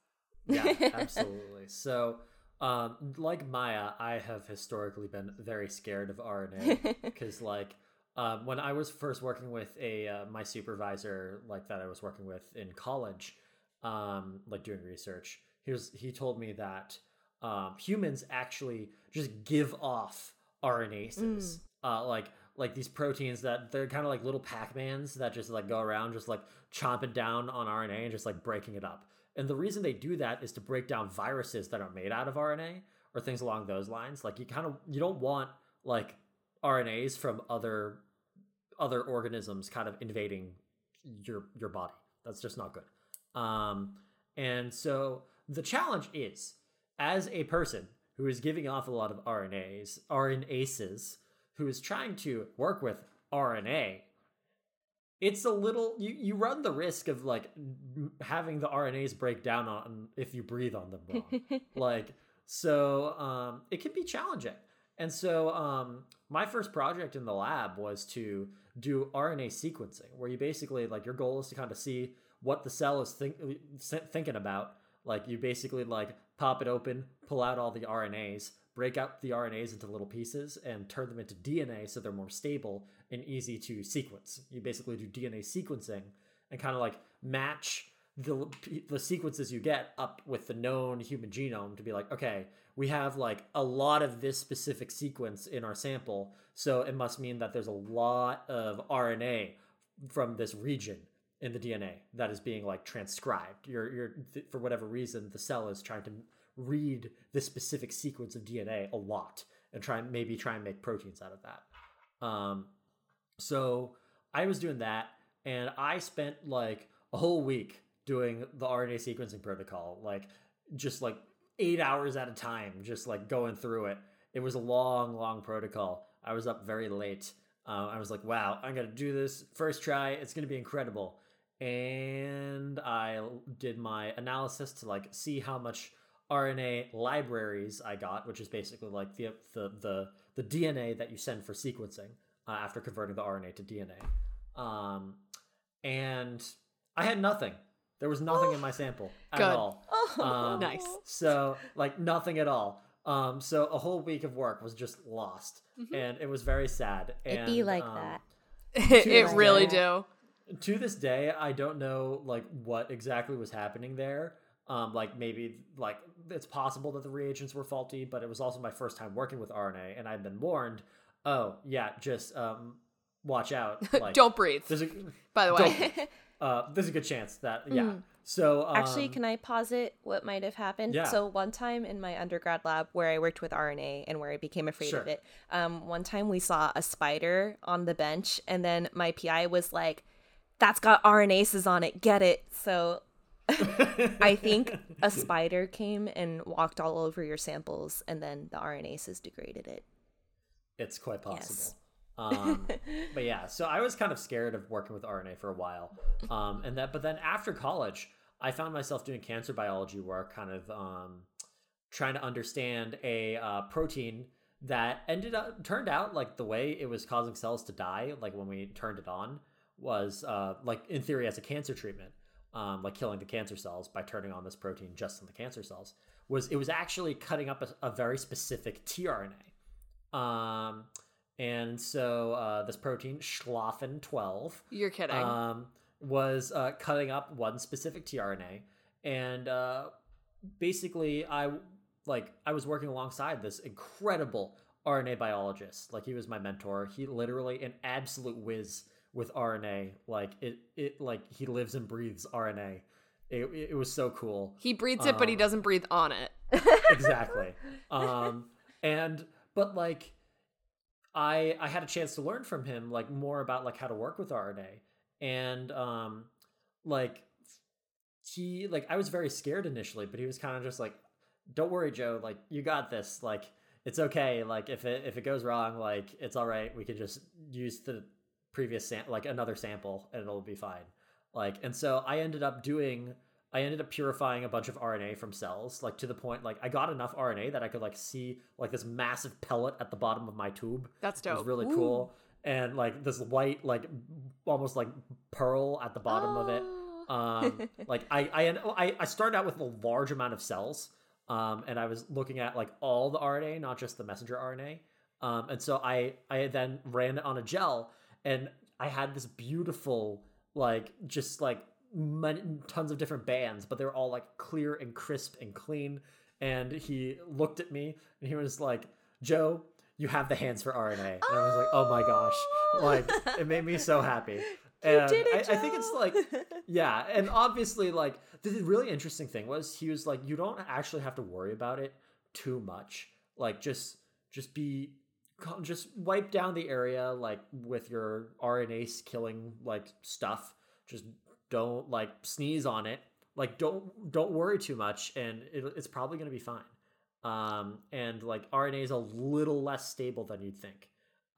Yeah, absolutely. So, um, like Maia, I have historically been very scared of RNA because, like, um, when I was first working with a uh, my supervisor, like that I was working with in college, um, like doing research, he was he told me that um, humans actually just give off RNases, uh, like like these proteins that they're kind of like little Pac-Mans that just like go around just like chomping down on RNA and just like breaking it up. And the reason they do that is to break down viruses that are made out of RNA or things along those lines. Like you kind of you don't want like RNAs from other other organisms kind of invading your your body. That's just not good. Um, and so the challenge is, as a person who is giving off a lot of RNAs, RNases, who is trying to work with RNA, it's a little you, you run the risk of like having the RNAs break down on if you breathe on them wrong. like so um it can be challenging. And so um my first project in the lab was to do RNA sequencing where you basically like your goal is to kind of see what the cell is think, thinking about. Like you basically like pop it open, pull out all the RNAs, break out the RNAs into little pieces and turn them into DNA so they're more stable and easy to sequence. You basically do DNA sequencing and kind of like match the the sequences you get up with the known human genome to be like, okay, we have like a lot of this specific sequence in our sample, so it must mean that there's a lot of RNA from this region in the DNA that is being like transcribed. You're you're th- for whatever reason the cell is trying to read this specific sequence of DNA a lot and try and maybe try and make proteins out of that. Um, so I was doing that, and I spent like a whole week doing the RNA sequencing protocol, like just like eight hours at a time, just like going through it. It was a long, long protocol. I was up very late. Uh, I was like, wow, I'm gonna do this first try. It's gonna be incredible. And I did my analysis to like see how much RNA libraries I got, which is basically like the the the, the DNA that you send for sequencing. uh, after converting the RNA to DNA. Um, and I had nothing. There was nothing in my sample at Good. all. Um, Nice. So like nothing at all. Um, so a whole week of work was just lost, and it was very sad. It'd be like um, that. it really day- do. To this day i don't know like what exactly was happening there um like maybe like it's possible that the reagents were faulty but it was also my first time working with rna and i'd been warned oh yeah just um watch out like Don't breathe. there's a By the way, don't- uh there's a good chance that yeah so um, Actually, can I posit what might have happened? Yeah. So one time in my undergrad lab where I worked with RNA and where I became afraid Sure. of it, um, one time we saw a spider on the bench, and then my PI was like, "That's got RNases on it. Get it." So I think a spider came and walked all over your samples, and then the RNases degraded it. It's quite possible. Yes. um, but yeah, so I was kind of scared of working with RNA for a while, um, and that. But then after college, I found myself doing cancer biology work, kind of um, trying to understand a uh, protein that ended up turned out like the way it was causing cells to die, like when we turned it on, was uh, like in theory as a cancer treatment, um, like killing the cancer cells by turning on this protein just in the cancer cells. Was it was actually cutting up a, a very specific tRNA. Um, and so uh, this protein, Schlafen 12, you're kidding. um, was uh, cutting up one specific tRNA, and uh, basically, I like I was working alongside this incredible RNA biologist. Like he was my mentor. He literally an absolute whiz with RNA. Like it, it like he lives and breathes RNA. It, it was so cool he breathes it, but he um, doesn't breathe on it. exactly um and but like i i had a chance to learn from him like more about like how to work with rna and um like he like i was very scared initially but he was kind of just like don't worry joe like you got this like it's okay like if it if it goes wrong like it's all right we could just use the previous sam- like another sample and it'll be fine. Like and so i ended up doing i ended up purifying a bunch of rna from cells like to the point like i got enough rna that i could like see like this massive pellet at the bottom of my tube. That's dope it was really cool. And like this white like almost like pearl at the bottom of it. Um like I, I i i started out with a large amount of cells um and i was looking at like all the rna not just the messenger rna um and so i i then ran it on a gel and i had this beautiful like just like many, tons of different bands but they were all like clear and crisp and clean. And he looked at me and he was like joe you have the hands for rna and i was like oh my gosh. Oh. Like it made me so happy. And did it, I, I think it's like yeah and obviously like the really interesting thing was he was like you don't actually have to worry about it too much. Like just just be just wipe down the area like with your rna killing like stuff. Just don't like sneeze on it. Like don't don't worry too much and it, it's probably going to be fine. Um and like rna is a little less stable than you'd think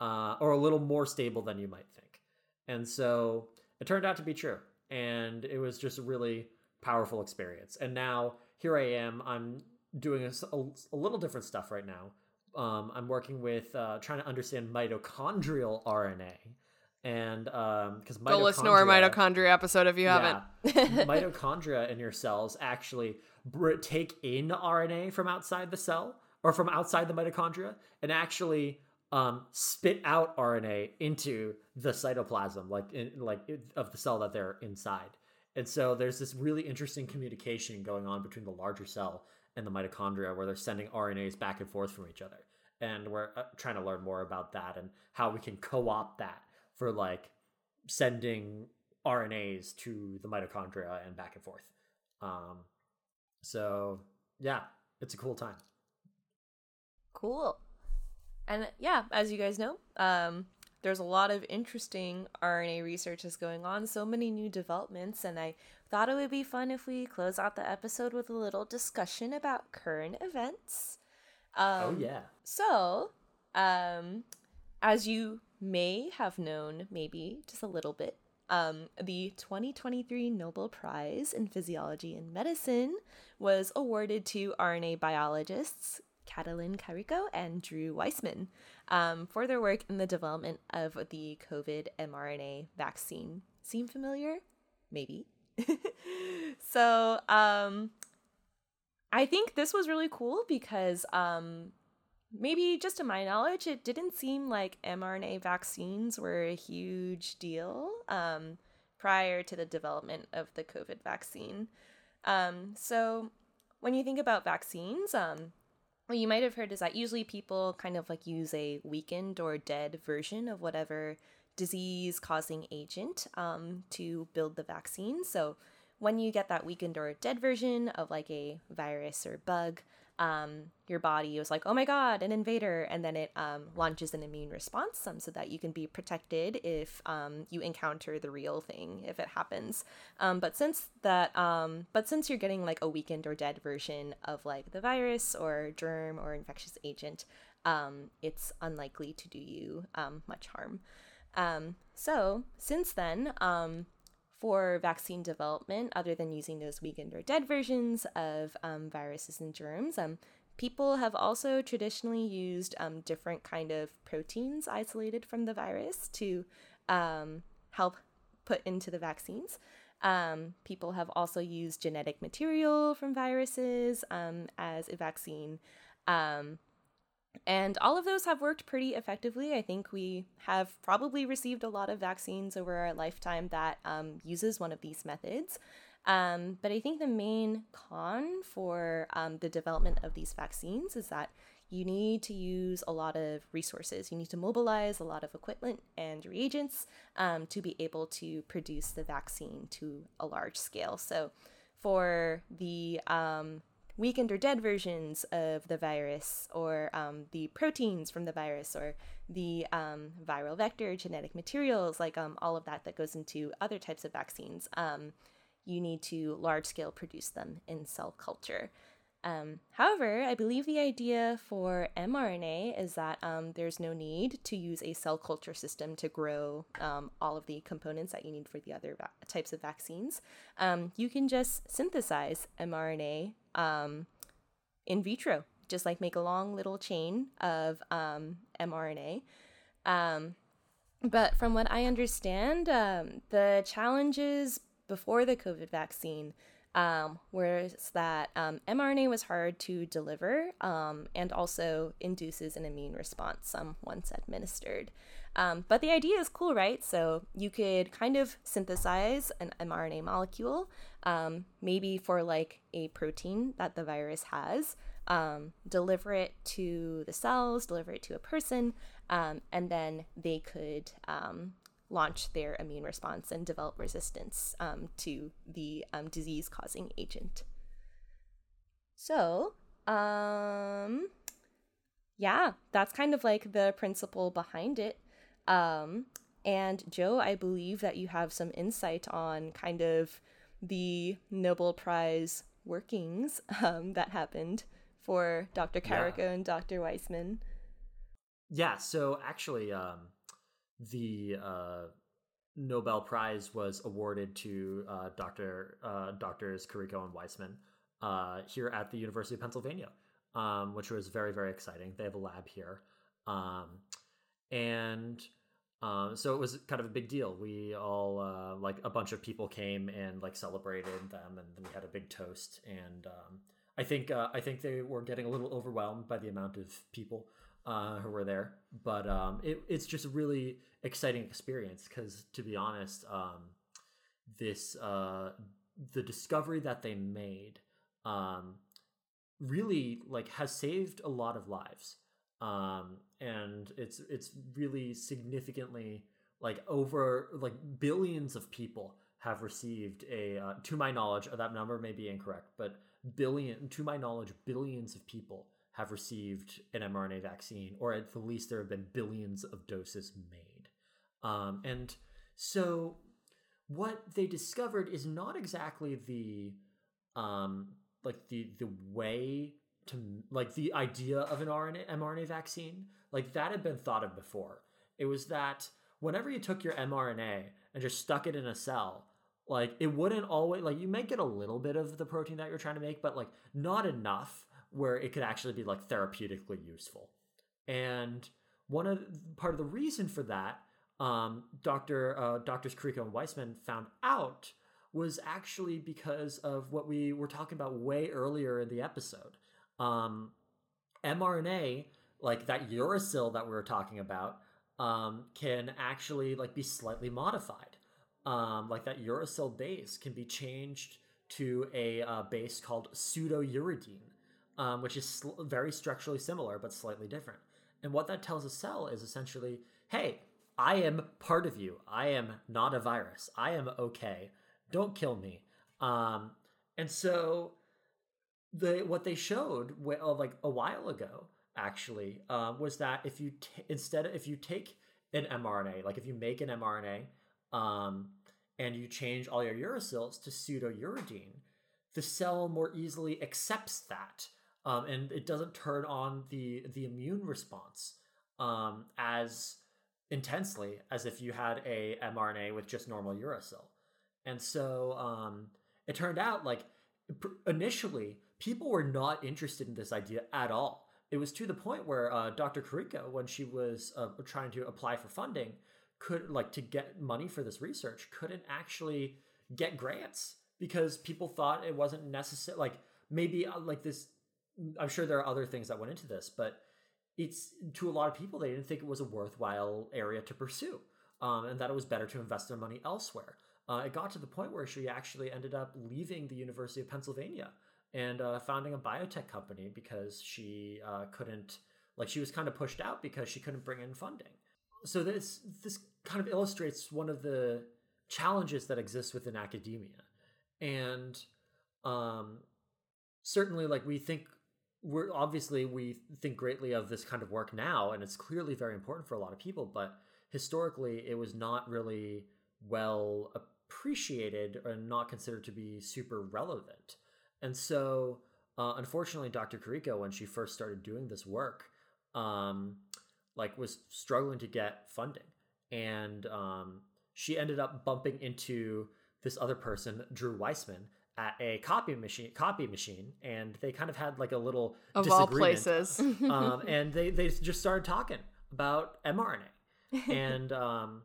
uh or a little more stable than you might think. And so it turned out to be true and it was just a really powerful experience. And now here i am i'm doing a little different stuff right now um, i'm working with uh, trying to understand mitochondrial rna and um because Go listen to our mitochondria episode if you haven't. yeah. mitochondria in your cells actually take in RNA from outside the cell or from outside the mitochondria and actually um, spit out RNA into the cytoplasm, like in, like of the cell that they're inside. And so there's this really interesting communication going on between the larger cell and the mitochondria, where they're sending RNAs back and forth from each other. And we're uh, trying to learn more about that and how we can co-opt that for like sending RNAs to the mitochondria and back and forth. Um, so yeah, it's a cool time. Cool. And yeah, as you guys know, um, there's a lot of interesting RNA research that's going on, so many new developments, and I thought it would be fun if we close out the episode with a little discussion about current events. Um, oh yeah. So, um, as you may have known, maybe just a little bit, um, the 2023 Nobel Prize in Physiology and Medicine was awarded to RNA biologists Katalin Karikó and Drew Weissman um, for their work in the development of the COVID mRNA vaccine. Seem familiar? Maybe. so, um, I think this was really cool because um, maybe just to my knowledge, it didn't seem like mRNA vaccines were a huge deal um, prior to the development of the COVID vaccine. Um, so when you think about vaccines, um, what you might have heard is that usually people kind of like use a weakened or dead version of whatever disease causing agent um, to build the vaccine. So when you get that weakened or dead version of like a virus or bug, um, your body was like, oh my god, an invader, and then it um, launches an immune response um, so that you can be protected if um, you encounter the real thing if it happens. Um, but since that, um, but since you're getting like a weakened or dead version of like the virus or germ or infectious agent, it's unlikely to do you much harm. so since then, for vaccine development, other than using those weakened or dead versions of um, viruses and germs, um, people have also traditionally used um, different kind of proteins isolated from the virus to um, help put into the vaccines. Um, people have also used genetic material from viruses um, as a vaccine. And all of those have worked pretty effectively. I think we have probably received a lot of vaccines over our lifetime that um, uses one of these methods. Um, but I think the main con for um, the development of these vaccines is that you need to use a lot of resources. You need to mobilize a lot of equipment and reagents um, to be able to produce the vaccine to a large scale. So, for the um, weakened or dead versions of the virus or um, the proteins from the virus or the um, viral vector genetic materials like um, all of that that goes into other types of vaccines um, you need to large scale produce them in cell culture um, however, I believe the idea for mRNA is that um, there's no need to use a cell culture system to grow all of the components that you need for the other va- types of vaccines. You can just synthesize mRNA um, in vitro, just like make a long little chain of um, mRNA. but from what I understand, the challenges before the COVID vaccine um, whereas that um, mRNA was hard to deliver um, and also induces an immune response um, once administered. Um, but the idea is cool, right? So you could kind of synthesize an mRNA molecule, um, maybe for like a protein that the virus has, deliver it to the cells, deliver it to a person, and then they could launch their immune response and develop resistance um, to the um, disease causing agent. So, um, yeah, that's kind of like the principle behind it. Um, and Joe, I believe that you have some insight on kind of the Nobel Prize workings um, that happened for Dr. Karikó yeah. and Dr. Weissman. Yeah, so actually, um, the uh, Nobel Prize was awarded to uh, Dr. Uh, Doctors Karikó and Weissman uh, here at the University of Pennsylvania, um, which was very very exciting. They have a lab here, um, and um, so it was kind of a big deal. We all uh, like a bunch of people came and like celebrated them, and we had a big toast. And um, I think uh, I think they were getting a little overwhelmed by the amount of people uh, who were there, but um, it, it's just a really exciting experience because, to be honest, um, this uh, the discovery that they made um, really like has saved a lot of lives, um, and it's it's really significantly like over like billions of people have received a uh, to my knowledge that number may be incorrect but billion to my knowledge billions of people have received an mRNA vaccine, or at the least there have been billions of doses made. Um, and so what they discovered is not exactly the um, like the the way to like the idea of an RNA mRNA vaccine like that had been thought of before. It was that whenever you took your mRNA and just stuck it in a cell, like it wouldn't always like you might get a little bit of the protein that you're trying to make, but like not enough where it could actually be like therapeutically useful. And one of part of the reason for that, um, Doctor uh, Doctors Kariko and Weissman found out was actually because of what we were talking about way earlier in the episode. Um, mRNA, like that uracil that we were talking about, um, can actually like be slightly modified. Um, like that uracil base can be changed to a uh, base called pseudouridine, um, which is sl- very structurally similar but slightly different. And what that tells a cell is essentially, hey, I am part of you. I am not a virus. I am okay. Don't kill me. Um, and so the what they showed well, like a while ago actually uh, was that if you t- instead if you take an mRNA, like if you make an mRNA um, and you change all your uracils to pseudouridine, the cell more easily accepts that, um, and it doesn't turn on the the immune response um, as intensely as if you had a mRNA with just normal uracil. And so um, it turned out like initially people were not interested in this idea at all. It was to the point where uh, Dr. Kariko, when she was uh, trying to apply for funding, could like to get money for this research, couldn't actually get grants because people thought it wasn't necessary. Like maybe uh, like this, I'm sure there are other things that went into this, but it's to a lot of people they didn't think it was a worthwhile area to pursue, um, and that it was better to invest their money elsewhere. Uh, it got to the point where she actually ended up leaving the University of Pennsylvania and uh, founding a biotech company because she uh, couldn't, like, she was kind of pushed out because she couldn't bring in funding. So this this kind of illustrates one of the challenges that exist within academia, and um, certainly, like we think we're obviously we think greatly of this kind of work now, and it's clearly very important for a lot of people, but historically, it was not really well appreciated and not considered to be super relevant. And so, uh, unfortunately, Dr. Kariko, when she first started doing this work, um, like was struggling to get funding, and um, she ended up bumping into this other person, Drew Weissman, at a copy machine copy machine and they kind of had like a little of all places um, and they they just started talking about mrna and um,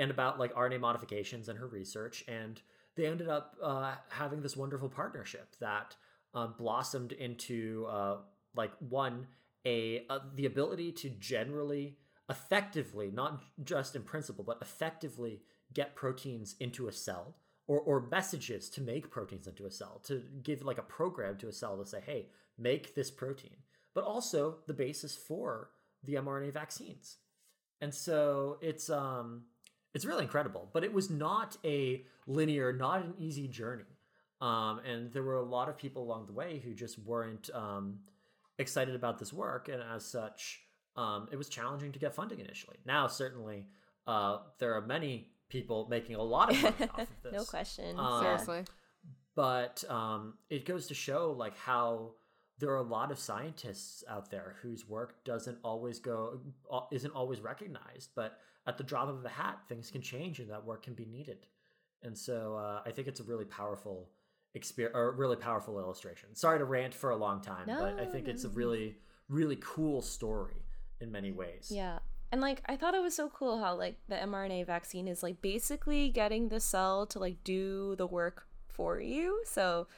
and about like RNA modifications and her research. And they ended up uh, having this wonderful partnership that um, blossomed into uh, like one a uh, the ability to generally effectively, not just in principle, but effectively get proteins into a cell. Or, or messages to make proteins into a cell, to give like a program to a cell to say, hey, make this protein, but also the basis for the mRNA vaccines. And so it's um it's really incredible. But it was not a linear, not an easy journey. Um, and there were a lot of people along the way who just weren't um, excited about this work, and as such, um, it was challenging to get funding initially. Now, certainly, uh, there are many people making a lot of money off of this. no question. Um, Seriously. But um, it goes to show like how there are a lot of scientists out there whose work doesn't always go isn't always recognized but at the drop of a hat things can change and that work can be needed and so uh, i think it's a really powerful experience or really powerful illustration sorry to rant for a long time No, but i think it's a really really cool story in many ways Yeah. And like I thought it was so cool how like the mRNA vaccine is like basically getting the cell to like do the work for you. So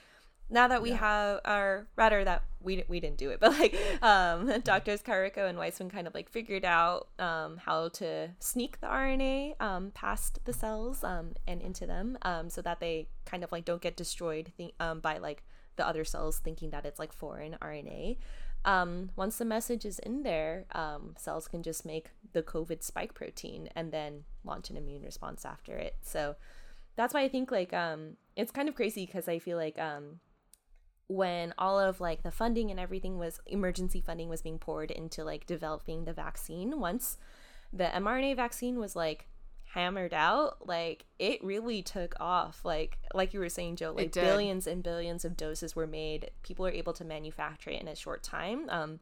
now that we Yeah. have our rather that we we didn't do it, but like um doctors Kariko and Weissman kind of like figured out um how to sneak the RNA um past the cells um and into them um so that they kind of like don't get destroyed th- um by like the other cells thinking that it's like foreign RNA um, once the message is in there, um, cells can just make the COVID spike protein and then launch an immune response after it. So that's why I think like um, it's kind of crazy because I feel like um, when all of like the funding and everything was emergency funding was being poured into like developing the vaccine, once the mRNA vaccine was like hammered out like it really took off. Like like you were saying joe like billions and billions of doses were made. People are able to manufacture it in a short time um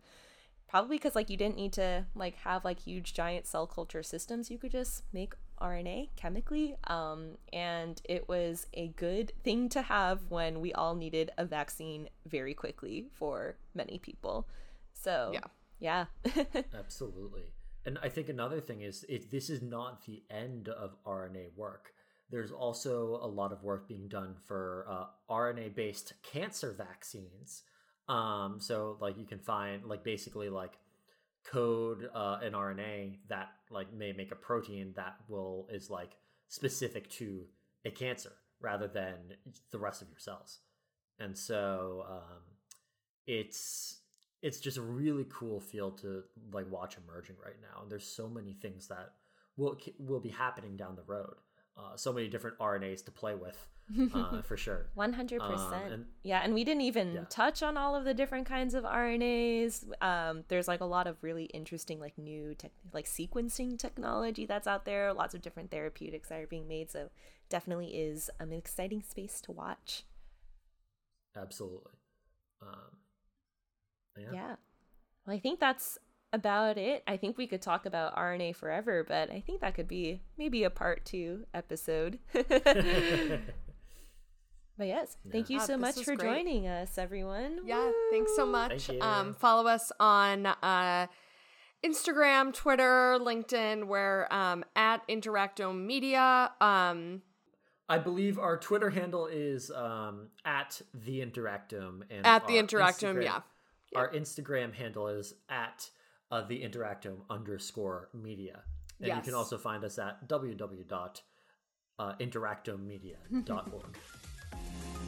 probably because like you didn't need to like have like huge giant cell culture systems. You could just make RNA chemically, um, and it was a good thing to have when we all needed a vaccine very quickly for many people. So Yeah. yeah, Absolutely. And I think another thing is it, this is not the end of RNA work. There's also a lot of work being done for uh, RNA based cancer vaccines. Um, so, like, you can find, like, basically, like, code uh, an RNA that, like, may make a protein that will, is, like, specific to a cancer rather than the rest of your cells. And so, um, it's it's just a really cool field to like watch emerging right now and there's so many things that will will be happening down the road uh, so many different rnas to play with uh, for sure one hundred Um, percent. Yeah, and we didn't even Yeah. touch on all of the different kinds of RNAs. Um, there's like a lot of really interesting like new tech, like sequencing technology that's out there. Lots of different therapeutics that are being made. So definitely is um, an exciting space to watch. absolutely um, yeah. Yeah. Well, I think that's about it. I think we could talk about RNA forever, but I think that could be maybe a part two episode. But yes, thank you Ah, so this much for great. joining us, everyone. Yeah, thanks so much. Thank. Um, follow us on uh, Instagram, Twitter, LinkedIn. We're um, at Interactome Media. Um, i believe our twitter handle is um, at the interactome and at the our Interactome, Instagram- yeah. our instagram handle is at uh, the interactome underscore media. And you can also find us at www.interactomedia.org